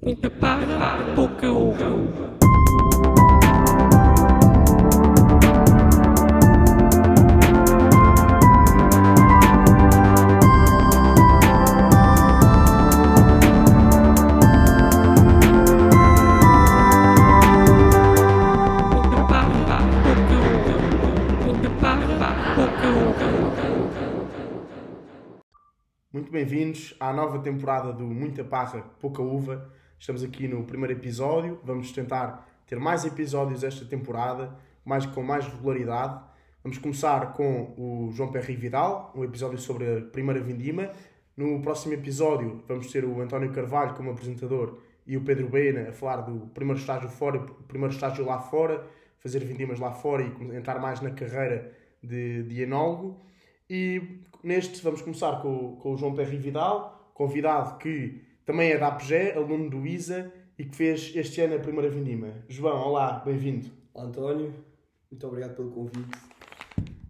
Muita para, pouca uva. Muito bem-vindos à nova temporada do Muita Parra, Pouca Uva. Estamos aqui no primeiro episódio. Vamos tentar ter mais episódios esta temporada, mais com mais regularidade. Vamos começar com o João Perry Vidal, um episódio sobre a primeira vindima. No próximo episódio vamos ter o António Carvalho como apresentador e o Pedro Baena a falar do primeiro estágio fora, primeiro estágio lá fora, fazer vindimas lá fora e entrar mais na carreira de, de enólogo. E neste vamos começar com, com o João Perry Vidal, convidado que também é da APGE, aluno do ISA e que fez este ano a primeira vindima. João, olá, bem-vindo. Olá António, muito obrigado pelo convite.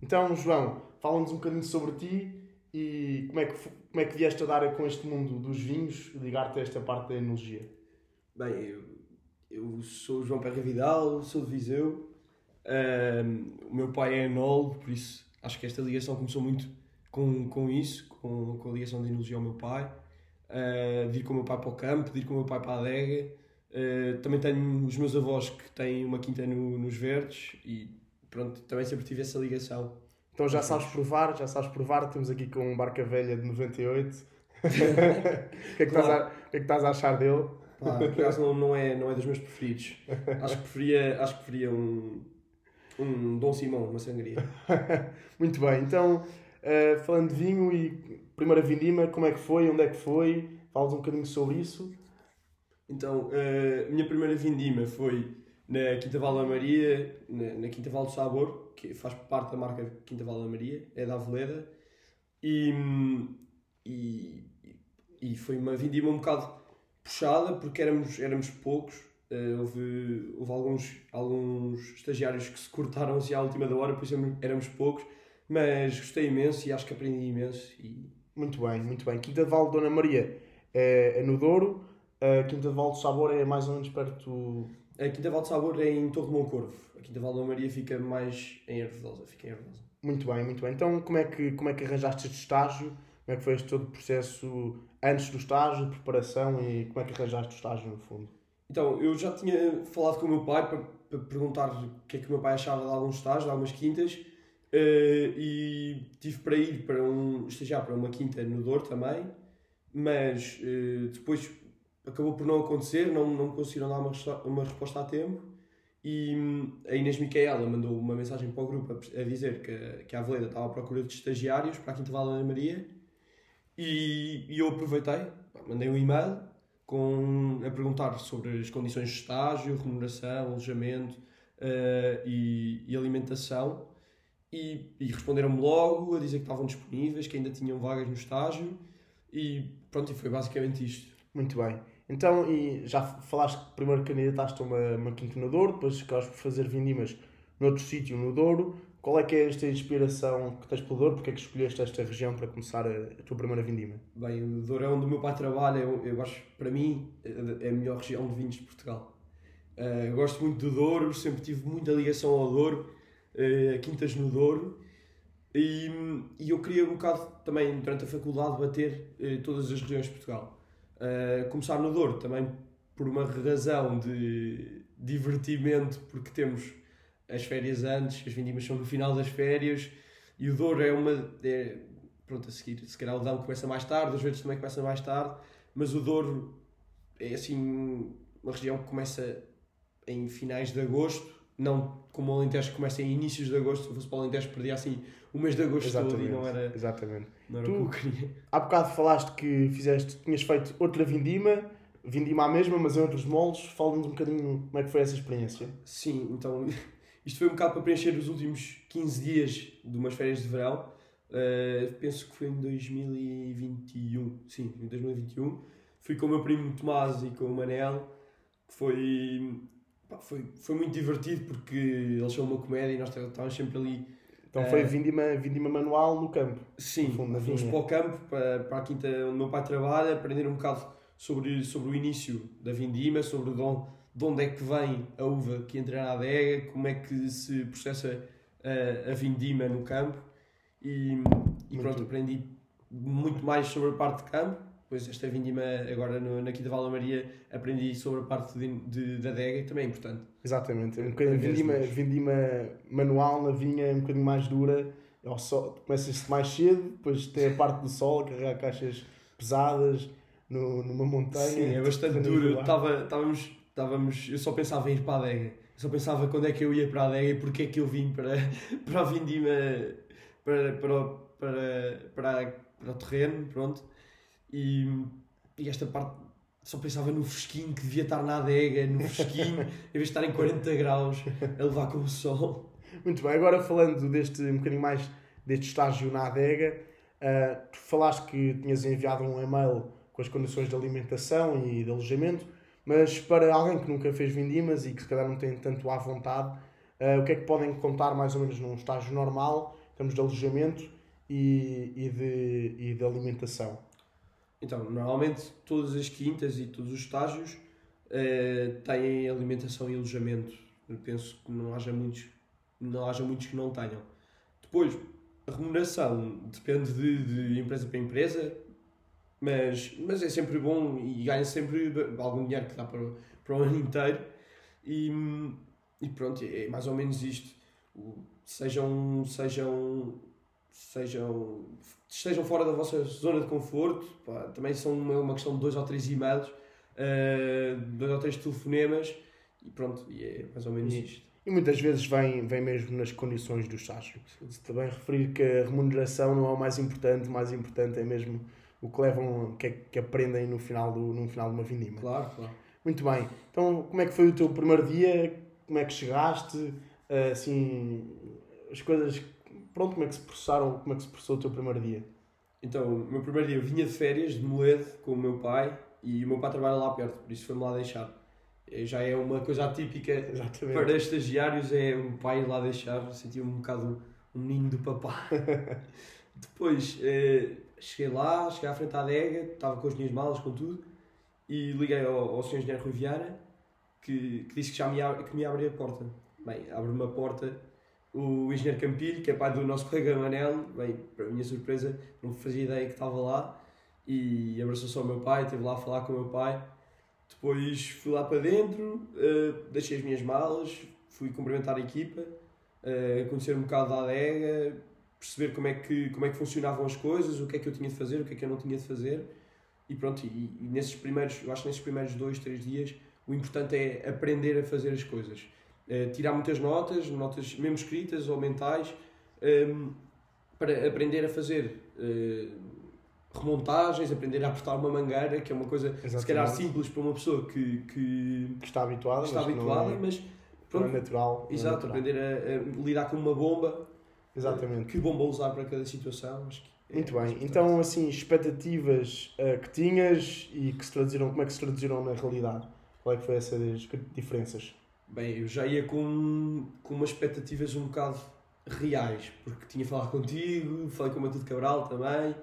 Então, João, fala-nos um bocadinho sobre ti e como é que, como é que vieste a dar com este mundo dos vinhos, ligar-te a esta parte da enologia. Bem, eu, eu sou o João Perra Vidal, sou de Viseu. O meu pai é enólogo, por isso acho que esta ligação começou muito com, com isso, com, com a ligação de enologia ao meu pai. Ah, de ir com o meu pai para o campo, de ir com o meu pai para a adega. Ah, também tenho os meus avós que têm uma quinta no- nos Verdes e pronto, também sempre tive essa ligação. Então já sabes provar, já sabes provar, estamos aqui com um Barca Velha de 98. o, que é que estás a, o que é que estás a achar dele? Pá, por acaso não, não, é, não é dos meus preferidos. Acho que preferia, acho que preferia um, um Dom Simão, uma sangria. Muito bem, então eh, falando de vinho e primeira vindima, como é que foi, onde é que foi? Falas um bocadinho sobre isso. Então, eh, a minha primeira vindima foi na Quinta Val da Maria, na, na Quinta Val do Sabor, que faz parte da marca Quinta Val da Maria, é da Aveleda, e, e, e foi uma vindima um bocado puxada, porque éramos, éramos poucos, eh, houve, houve alguns, alguns estagiários que se cortaram assim à última da hora, por isso éramos poucos, mas gostei imenso e acho que aprendi imenso e Muito bem, muito bem. Quinta de Val de Dona Maria é, é no Douro, a Quinta de Val do Sabor é mais ou menos perto. A Quinta Val de Sabor é em Torre de Moncorvo. A Quinta Val da Maria fica mais em Hervedosa. Fica em Hervedosa. Muito bem, muito bem. Então, como é que, como é que arranjaste este estágio? Como é que foi este todo o processo antes do estágio, de preparação e como é que arranjaste o estágio no fundo? Então, eu já tinha falado com o meu pai para, para perguntar o que é que o meu pai achava de alguns estágios, de algumas quintas. Eh, e tive para ir para um estagiar para uma quinta no Douro também, mas eh, depois acabou por não acontecer, não, não conseguiram dar uma, uma resposta a tempo. E hum, a Inês Micaela mandou uma mensagem para o grupo a, a dizer que, que a Aveleda estava à procura de estagiários para a Quinta Val da Maria. E, e eu aproveitei, mandei um e-mail com, a perguntar sobre as condições de estágio, remuneração, alojamento eh, e, e alimentação. E, e responderam-me logo a dizer que estavam disponíveis, que ainda tinham vagas no estágio. E pronto, e foi basicamente isto. Muito bem. Então, e já falaste que primeiro candidataste a uma, uma quinta no Douro, depois acabaste por fazer vindimas noutro sítio no Douro. Qual é que é esta inspiração que tens pelo Douro? Porque é que escolheste esta região para começar a, a tua primeira vindima? Bem, o Douro é onde o meu pai trabalha, eu, eu acho, para mim, é a melhor região de vinhos de Portugal. Eh, gosto muito do Douro, sempre tive muita ligação ao Douro, a Quintas no Douro, e, e eu queria um bocado também, durante a faculdade, bater eh, todas as regiões de Portugal. Eh, começar no Douro também por uma razão de divertimento, porque temos as férias antes, as vindimas são no final das férias, e o Douro é uma. É, pronto, a seguir, se calhar o Dão começa mais tarde, os Verdes também começam mais tarde, mas o Douro é assim uma região que começa em finais de agosto, não como o Alentejo começa em inícios de agosto, se fosse para o Alentejo perdia assim o mês de agosto todo e não era, Exatamente. não era Tu- o que eu queria. Há bocado falaste que fizeste, tinhas feito outra vindima, vindima à mesma, mas em outros moldes. Fala-nos um bocadinho como é que foi essa experiência. Sim, então isto foi um bocado para preencher os últimos 15 dias de umas férias de verão. Uh, penso que foi em 2021. Sim, em 2021. Fui com o meu primo Tomás e com o Manel. que Foi, pá, foi, foi muito divertido porque eles são uma comédia e nós estávamos sempre ali. Então foi Eh, vindima, vindima manual no campo. Sim, No fomos para o campo, para, para a quinta onde o meu pai trabalha, aprender um bocado sobre, sobre o início da vindima, sobre de onde, de onde é que vem a uva que entra na adega, como é que se processa a, a vindima no campo e, e pronto, aprendi muito mais sobre a parte de campo. Depois esta vindima agora no, na Quinta Vala Maria aprendi sobre a parte de, de, da adega e também é importante. Exatamente. Um bocadinho, vindima, mais. vindima manual na vinha é um bocadinho mais dura. Ao sol, começa-se mais cedo, depois tem a parte do sol, carregar caixas pesadas no, numa montanha. Sim, é bastante duro. lá. Estava, estávamos, estávamos, eu só pensava em ir para a adega. Eu só pensava quando é que eu ia para a adega e porque é que eu vim para, para a vindima, para, para, o- para, para, para o terreno, pronto. E, e esta parte, só pensava no fresquinho que devia estar na adega, no fresquinho, em vez de estar em 40 graus, a levar com o sol. Muito bem, agora falando deste um bocadinho mais deste estágio na adega, ah, tu falaste que tinhas enviado um e-mail com as condições de alimentação e de alojamento, mas para alguém que nunca fez vindimas e que se calhar não tem tanto à vontade, ah, o que é que podem contar mais ou menos num estágio normal, em termos de alojamento e, e, de, e de alimentação? Então, normalmente todas as quintas e todos os estágios eh, têm alimentação e alojamento. Eu penso que não haja muitos, não haja muitos que não tenham. Depois, a remuneração depende de, de empresa para empresa, mas, mas é sempre bom e ganha sempre algum dinheiro que dá para, para o ano inteiro. E, e pronto, é mais ou menos isto. Sejam, sejam, sejam, estejam fora da vossa zona de conforto, pá, também são uma, uma questão de dois ou três e-mails, eh, dois ou três telefonemas e pronto, e é mais ou menos isto. E muitas vezes vem, vem mesmo nas condições do estágio. Também referir que a remuneração não é o mais importante, o mais importante é mesmo o que levam, que, é, que aprendem no final, do, no final de uma vindima. Claro, claro. Muito bem. Então, como é que foi o teu primeiro dia? Como é que chegaste? Ah, Assim, as coisas. Pronto, como é que se processaram? Como é que se processou o teu primeiro dia? Então, o meu primeiro dia eu vinha de férias de Moledo com o meu pai e o meu pai trabalha lá perto, por isso foi-me lá deixar. Eh, Já é uma coisa atípica Exatamente. para estagiários, é o pai ir lá deixar, sentia um bocado um ninho do papá. Depois eh, cheguei lá, cheguei à frente da adega, estava com as minhas malas, com tudo, e liguei ao, ao Sr. Engenheiro Rui Viana, que, que disse que já me, que me ia abrir a porta. Bem, abre-me a porta o Engenheiro Campilho, que é pai do nosso colega Manel, bem, para minha surpresa, não fazia ideia que estava lá, e abraçou só o meu pai, esteve lá a falar com o meu pai. Depois fui lá para dentro, eh, deixei as minhas malas, fui cumprimentar a equipa, eh, conhecer um bocado da adega, perceber como é, que, como é que funcionavam as coisas, o que é que eu tinha de fazer, o que é que eu não tinha de fazer. E pronto, e, e nesses primeiros, eu acho que nesses primeiros dois, três dias, o importante é aprender a fazer as coisas. Eh, tirar muitas notas, notas mesmo escritas ou mentais, ehm, para aprender a fazer eh, remontagens, aprender a apertar uma mangueira, que é uma coisa se calhar Exatamente. simples para uma pessoa que, que Que está habituada, está mas habituada, não é, mas é pronto, natural. não é exato, natural. aprender a, a lidar com uma bomba, Exatamente. que bomba usar para cada situação. Acho que é Muito bem. Então, assim, expectativas ah, que tinhas e que se traduziram, como é que se traduziram na realidade? Qual é que foi essas diferenças? Bem, eu já ia com, com umas expectativas um bocado reais, porque tinha falado contigo, falei com o Matilde Cabral também,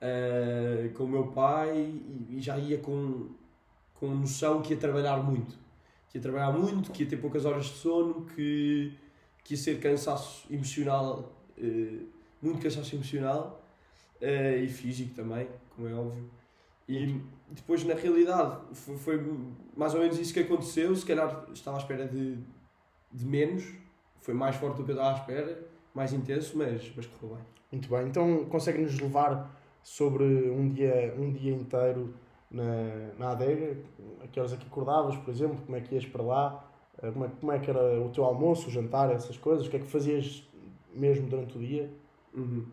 eh, com o meu pai, e, e já ia com, com noção que ia trabalhar muito. Que ia trabalhar muito, que ia ter poucas horas de sono, que, que ia ser cansaço emocional, eh, muito cansaço emocional, eh, e físico também, como é óbvio. E depois, na realidade, foi, foi mais ou menos isso que aconteceu. Se calhar estava à espera de, de menos, foi mais forte do que eu estava à espera, mais intenso, mas, mas correu bem. Muito bem. Então, consegue-nos levar sobre um dia, um dia inteiro na, na adega? A que horas é que acordavas, por exemplo? Como é que ias para lá? Ah, Como é, como é que era o teu almoço, o jantar, essas coisas? O que é que fazias mesmo durante o dia? Uhum.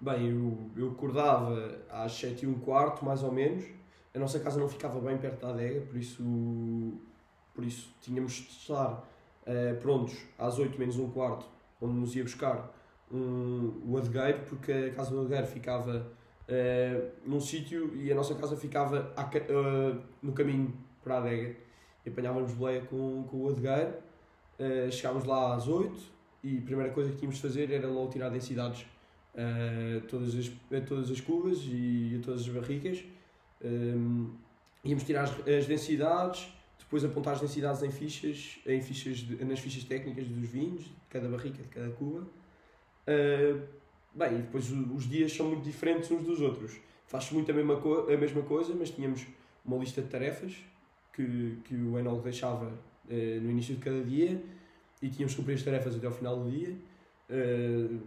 Bem, eu, eu acordava às 7 e um quarto, mais ou menos. A nossa casa não ficava bem perto da adega, por isso, por isso tínhamos de estar eh, prontos às 8 menos um quarto, onde nos ia buscar um, o adegueiro, porque a casa do adegueiro ficava eh, num sítio e a nossa casa ficava eh, no caminho para a adega. E apanhávamos boleia com, com o adegueiro, eh, chegávamos lá às 8 e a primeira coisa que tínhamos de fazer era logo tirar densidades a todas as, a todas as cubas e a todas as barricas. Um, íamos tirar as, as densidades, depois apontar as densidades em fichas, em fichas de- nas fichas técnicas dos vinhos, de cada barrica, de cada cuba. Uh, bem, e depois os dias são muito diferentes uns dos outros. Faz-se muito a mesma, a mesma coisa, mas tínhamos uma lista de tarefas que, que o enólogo deixava eh, no início de cada dia e tínhamos que cumprir as tarefas até ao final do dia. Uh,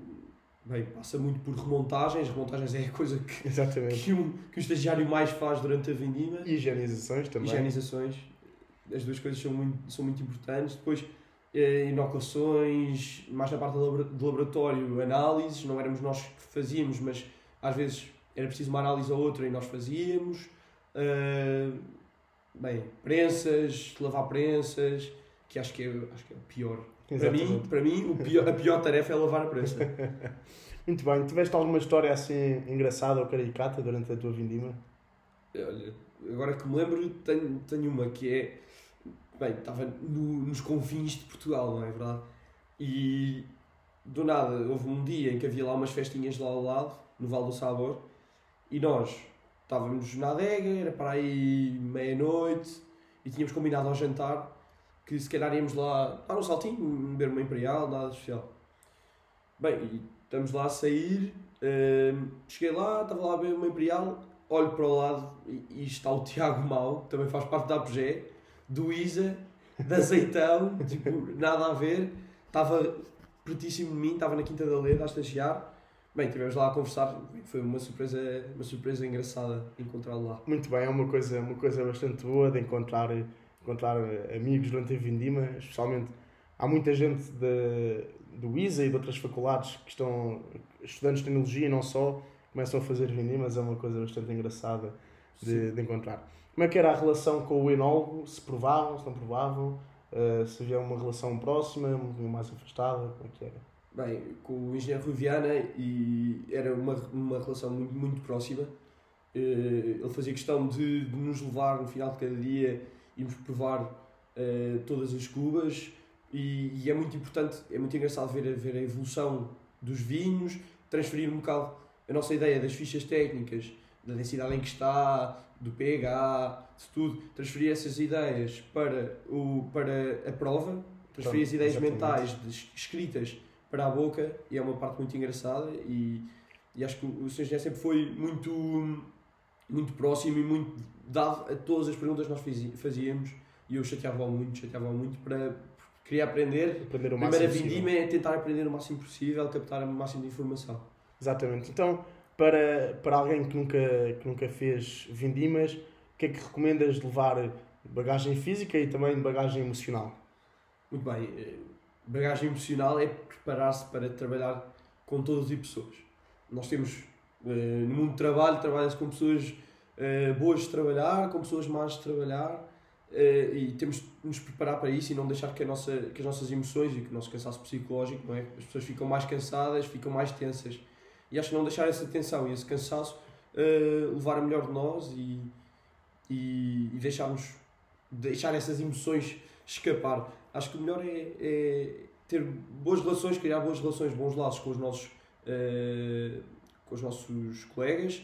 bem, passa muito por remontagens. Remontagens é a coisa que, Exatamente. que, um, que o estagiário mais faz durante a vindima. Higienizações também. Higienizações, as duas coisas são muito, são muito importantes. Depois, eh, inoculações, mais na parte do labora- do laboratório, análises, não éramos nós que fazíamos, mas às vezes era preciso uma análise ou outra e nós fazíamos. Ah, bem, prensas, lavar prensas, que acho que é, acho que é o pior. Para mim, para mim pior, a pior tarefa é lavar a prensa. Muito bem. Tiveste alguma história assim engraçada ou caricata durante a tua vindima? Olha, agora que me lembro, tenho, tenho uma que é. Bem, estava no- nos confins de Portugal, não é verdade? E do nada houve um dia em que havia lá umas festinhas lá ao lado, no Val do Sabor, e nós estávamos na adega, era para aí meia-noite, e tínhamos combinado ao jantar que se calhar íamos lá, lá no Saltinho, beber uma Imperial, nada especial. Bem, e estamos lá a sair, hum, cheguei lá, estava lá a beber uma Imperial, olho para o lado e, e está o Tiago Mau, que também faz parte da APG, do Isa, de azeitão, tipo, nada a ver, estava pertíssimo de mim, estava na Quinta da Leda a estagiar. Bem, estivemos lá a conversar, foi uma surpresa, uma surpresa engraçada encontrá-lo lá. Muito bem, é uma coisa, uma coisa bastante boa de encontrar, encontrar amigos durante a vindima, especialmente há muita gente de, do ISA e de outras faculdades que estão, estudantes de tecnologia e não só, começam a fazer vindimas, é uma coisa bastante engraçada de, de encontrar. Como é que era a relação com o enólogo? Se provavam, se não provavam? Uh, se havia uma relação próxima, uma mais afastada? Como é que era? Bem, com o engenheiro Rui Viana e era uma, uma relação muito, muito próxima. Eh, Ele fazia questão de, de nos levar no final de cada dia, irmos provar eh, todas as cubas e, e é muito importante, é muito engraçado ver, a- ver a evolução dos vinhos, transferir um bocado a nossa ideia das fichas técnicas, da densidade em que está, do pH, de tudo, transferir essas ideias para, o, para a prova, transferir as ideias Exatamente. mentais escritas para a boca e é uma parte muito engraçada e, e acho que o Sr. Engenheiro sempre foi muito, muito próximo e muito dado a todas as perguntas que nós fazíamos e eu chateava muito, chateava muito para queria aprender. Aprender o A máximo primeira vindima é tentar aprender o máximo possível, captar o máximo de informação. Exatamente. Então, para, para alguém que nunca, que nunca fez vindimas, o que é que recomendas de levar bagagem física e também bagagem emocional? Muito bem, eh, bagagem emocional é preparar-se para trabalhar com todo tipo de pessoas. Nós temos, no mundo do trabalho, trabalha-se com pessoas eh, boas de trabalhar, com pessoas más de trabalhar, eh, e temos de nos preparar para isso e não deixar que, nossa, que as nossas emoções e que o nosso cansaço psicológico, não é? as pessoas ficam mais cansadas, ficam mais tensas. E acho que não deixar essa tensão e esse cansaço eh, levar a melhor de nós e, e, e deixarmos deixar essas emoções escapar. Acho que o melhor é, é ter boas relações, criar boas relações, bons laços com os nossos, eh, com os nossos colegas,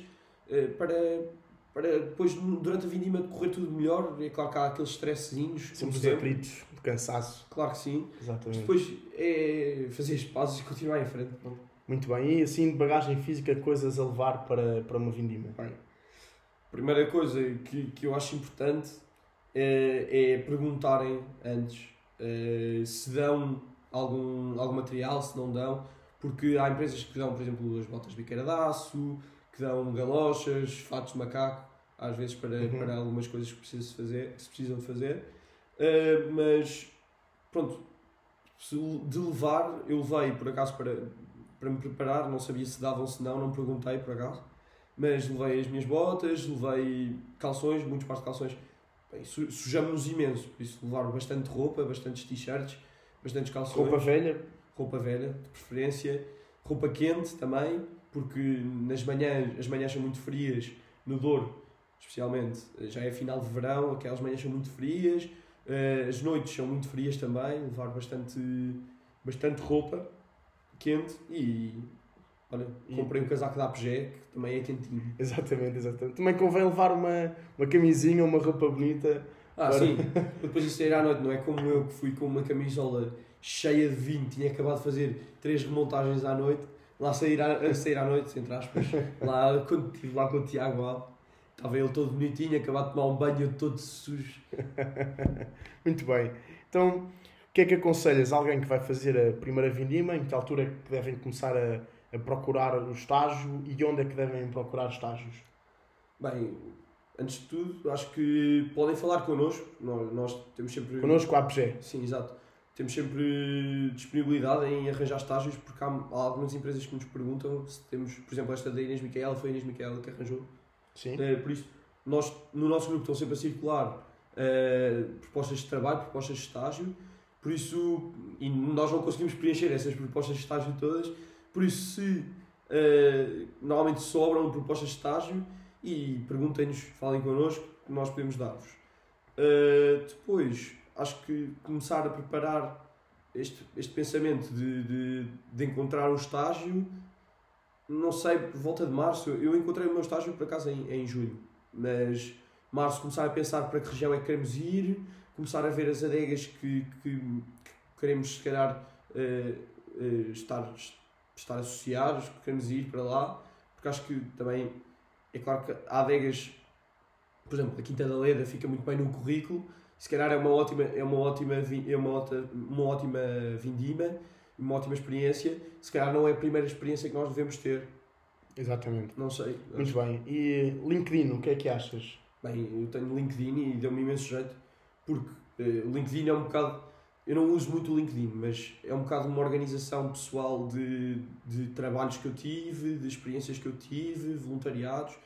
eh, para, para depois, durante a vindima, correr tudo melhor. É claro que há aqueles stressezinhos, como Sempre os atritos de cansaço. Claro que sim. Mas Exatamente. depois é fazer as pazes e continuar em frente. Muito bem. E assim, de bagagem física, coisas a levar para, para uma vindima? Bem, primeira coisa que, que eu acho importante é, é perguntarem antes eh, se dão algum, algum material, se não dão, porque há empresas que dão, por exemplo, as botas biqueira de aço, que dão galochas, fatos de macaco, às vezes para, Uhum. para algumas coisas que, precisa -se fazer, que se precisam de fazer. Eh, mas, pronto, de levar, eu levei por acaso para, para me preparar, não sabia se davam ou se não, não perguntei por acaso mas levei as minhas botas, levei calções, muitos pares de calções. Su- Sujamos-nos imenso, por isso levar bastante roupa, bastantes t-shirts, bastantes calções. Roupa velha? Roupa velha, de preferência. Roupa quente também, porque nas manhãs, as manhãs são muito frias, no Douro, especialmente. Já é final de verão, aquelas manhãs são muito frias, eh, as noites são muito frias também, levar bastante, bastante roupa quente e Olha, comprei um casaco da APG, que também é quentinho. Exatamente, exatamente. Também convém levar uma, uma camisinha, uma roupa bonita. Ah, Agora- sim. Depois de sair à noite, não é como eu que fui com uma camisola cheia de vinho, tinha acabado de fazer três remontagens à noite, lá sair à, a sair à noite, entre aspas, lá quando estive lá com o Tiago lá, estava ele todo bonitinho, acabado de tomar um banho todo sujo. Muito bem. Então, o que é que aconselhas a alguém que vai fazer a primeira vindima? Em que altura é que devem começar a, a procurar o estágio e onde é que devem procurar estágios? Bem, antes de tudo, acho que podem falar connosco, nós, nós temos sempre... Connosco, a APG. Sim, exato. Temos sempre disponibilidade em arranjar estágios, porque há, há algumas empresas que nos perguntam se temos, por exemplo, esta da Inês Micaela, foi a Inês Micaela que arranjou. Sim. Eh, por isso, nós, no nosso grupo estão sempre a circular eh, propostas de trabalho, propostas de estágio, por isso, e nós não conseguimos preencher essas propostas de estágio todas, por isso, se eh, normalmente sobram propostas de estágio, e perguntem-nos, falem connosco, nós podemos dar-vos. Eh, depois, acho que começar a preparar este, este pensamento de, de, de encontrar um estágio, não sei, por volta de março, eu encontrei o meu estágio por acaso em, em julho, mas março começar a pensar para que região é que queremos ir, começar a ver as adegas que, que, que queremos se calhar eh, eh, estar, estar associados, que queremos ir para lá, porque acho que também é claro que há adegas, por exemplo, a Quinta da Leda fica muito bem no currículo, se calhar é uma ótima, é uma ótima, é uma ótima, uma ótima vindima, uma ótima experiência, se calhar não é a primeira experiência que nós devemos ter, Exatamente. não sei. Muito bem. E LinkedIn, o que é que achas? Bem, eu tenho LinkedIn e deu-me imenso jeito, porque eh, o LinkedIn é um bocado. Eu não uso muito o LinkedIn, mas é um bocado uma organização pessoal de, de trabalhos que eu tive, de experiências que eu tive, voluntariados, eh,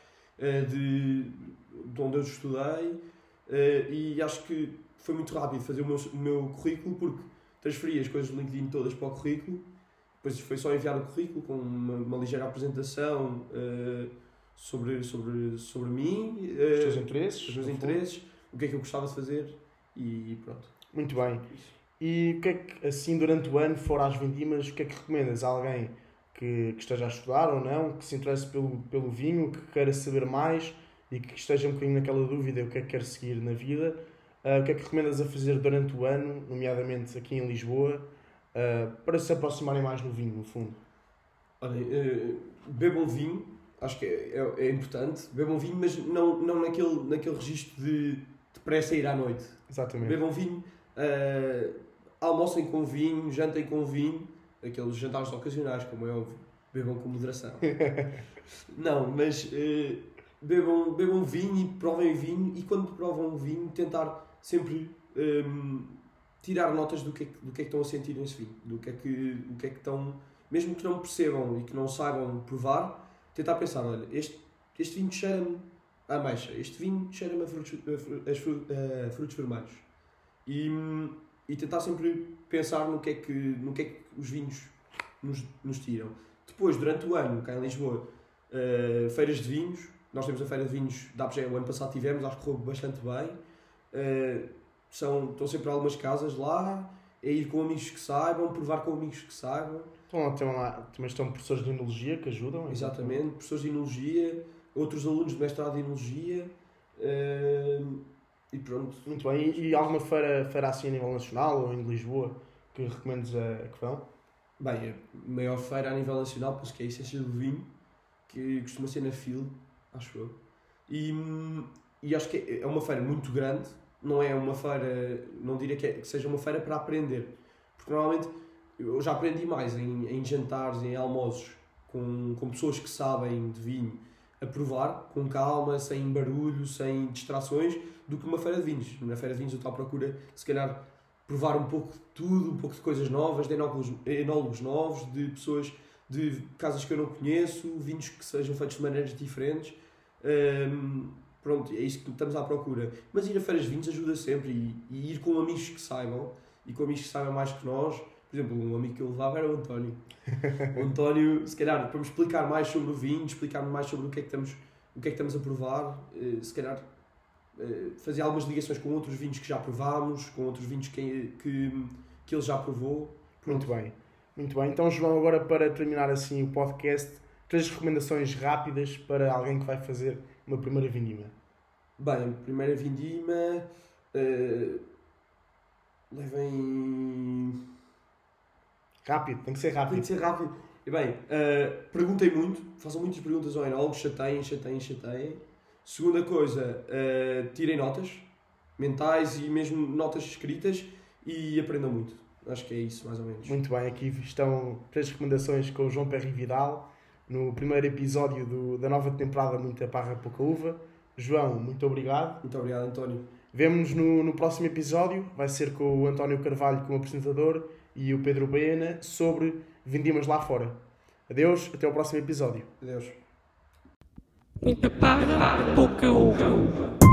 de, de onde eu estudei, eh, e acho que foi muito rápido fazer o meu, o meu currículo, porque transferi as coisas do LinkedIn todas para o currículo, depois foi só enviar o currículo com uma, uma ligeira apresentação eh, sobre, sobre, sobre mim. Os eh, teus interesses? os meus fundo? interesses, o que é que eu gostava de fazer e pronto. Muito bem. E o que é que, assim, durante o ano, fora às vindimas, o que é que recomendas a alguém que, que esteja a estudar ou não, que se interesse pelo, pelo vinho, que queira saber mais e que esteja um bocadinho naquela dúvida o que é que quer seguir na vida? ah, o que é que recomendas a fazer durante o ano, nomeadamente aqui em Lisboa, ah, para se aproximarem mais no vinho, no fundo? Olha, eh, bebam vinho, acho que é, é, é importante, bebam vinho, mas não, não naquele, naquele registro de depressa ir à noite. Exatamente. Bebam vinho, eh, almocem com vinho, jantem com vinho, aqueles jantares ocasionais, como é óbvio, bebam com moderação. não, mas eh, bebam, bebam vinho e provem vinho, e quando provam vinho, tentar sempre ehm, tirar notas do que, é, do que é que estão a sentir nesse vinho, do que é que, o que é que estão, mesmo que não percebam e que não saibam provar, tentar pensar, olha, este, este vinho cheira-me a ameixa, este vinho cheira-me a frutos, a a frutos vermelhos. E, e tentar sempre pensar no que é que, no que, é que os vinhos nos, nos tiram. Depois, durante o ano, cá em Lisboa, eh, feiras de vinhos, nós temos a feira de vinhos da APGE, o ano passado tivemos, acho que correu bastante bem. Eh, são, estão sempre algumas casas lá, é ir com amigos que saibam, provar com amigos que saibam. Então, lá, tem lá, também estão professores de enologia que ajudam. Exatamente, professores de enologia, outros alunos de mestrado de enologia. eh, e pronto. Muito bem. E, e alguma feira, feira assim a nível nacional ou em Lisboa que recomendes a, que vão? Bem, a maior feira a nível nacional, penso que é a Essência do Vinho, que costuma ser na FIL, acho eu. E, hum, e acho que é- uma feira muito grande, não é uma feira, não diria que, é- que seja uma feira para aprender, porque normalmente eu já aprendi mais em, em jantares, em almoços, com, com pessoas que sabem de vinho, a provar, com calma, sem barulho, sem distrações, do que numa feira de vinhos. Na feira de vinhos eu estou à procura, se calhar, provar um pouco de tudo, um pouco de coisas novas, de enólogos, enólogos novos, de pessoas de casas que eu não conheço, vinhos que sejam feitos de maneiras diferentes. Hum, pronto, é isso que estamos à procura. Mas ir a feiras de vinhos ajuda sempre e, e ir com amigos que saibam e com amigos que saibam mais que nós. Por exemplo, um amigo que eu levava era o António. O António, se calhar, para me explicar mais sobre o vinho, explicar-me mais sobre o que é que estamos, o que é que estamos a provar, eh, se calhar fazer algumas ligações com outros vinhos que já provámos, com outros vinhos que, que, que ele já provou. Muito bem. Muito bem, então João, agora para terminar assim o podcast, três recomendações rápidas para alguém que vai fazer uma primeira vindima. Bem, primeira vindima. eh, levem. Rápido, tem que ser Tem rápido. de ser rápido. E bem, eh, perguntem muito, façam muitas perguntas ao enólogo, chateiem, chateiem, chateiem. Segunda coisa, eh, tirem notas mentais e mesmo notas escritas e aprendam muito. Acho que é isso, mais ou menos. Muito bem, aqui estão três recomendações com o João Perry Vidal no primeiro episódio do- da nova temporada Muita Parra Pouca Uva. João, muito obrigado. Muito obrigado, António. Vemo-nos no, no próximo episódio, vai ser com o António Carvalho como apresentador e o Pedro Baena sobre vindimas lá fora. Adeus, até ao próximo episódio. Adeus. Muita parra, pouca uva.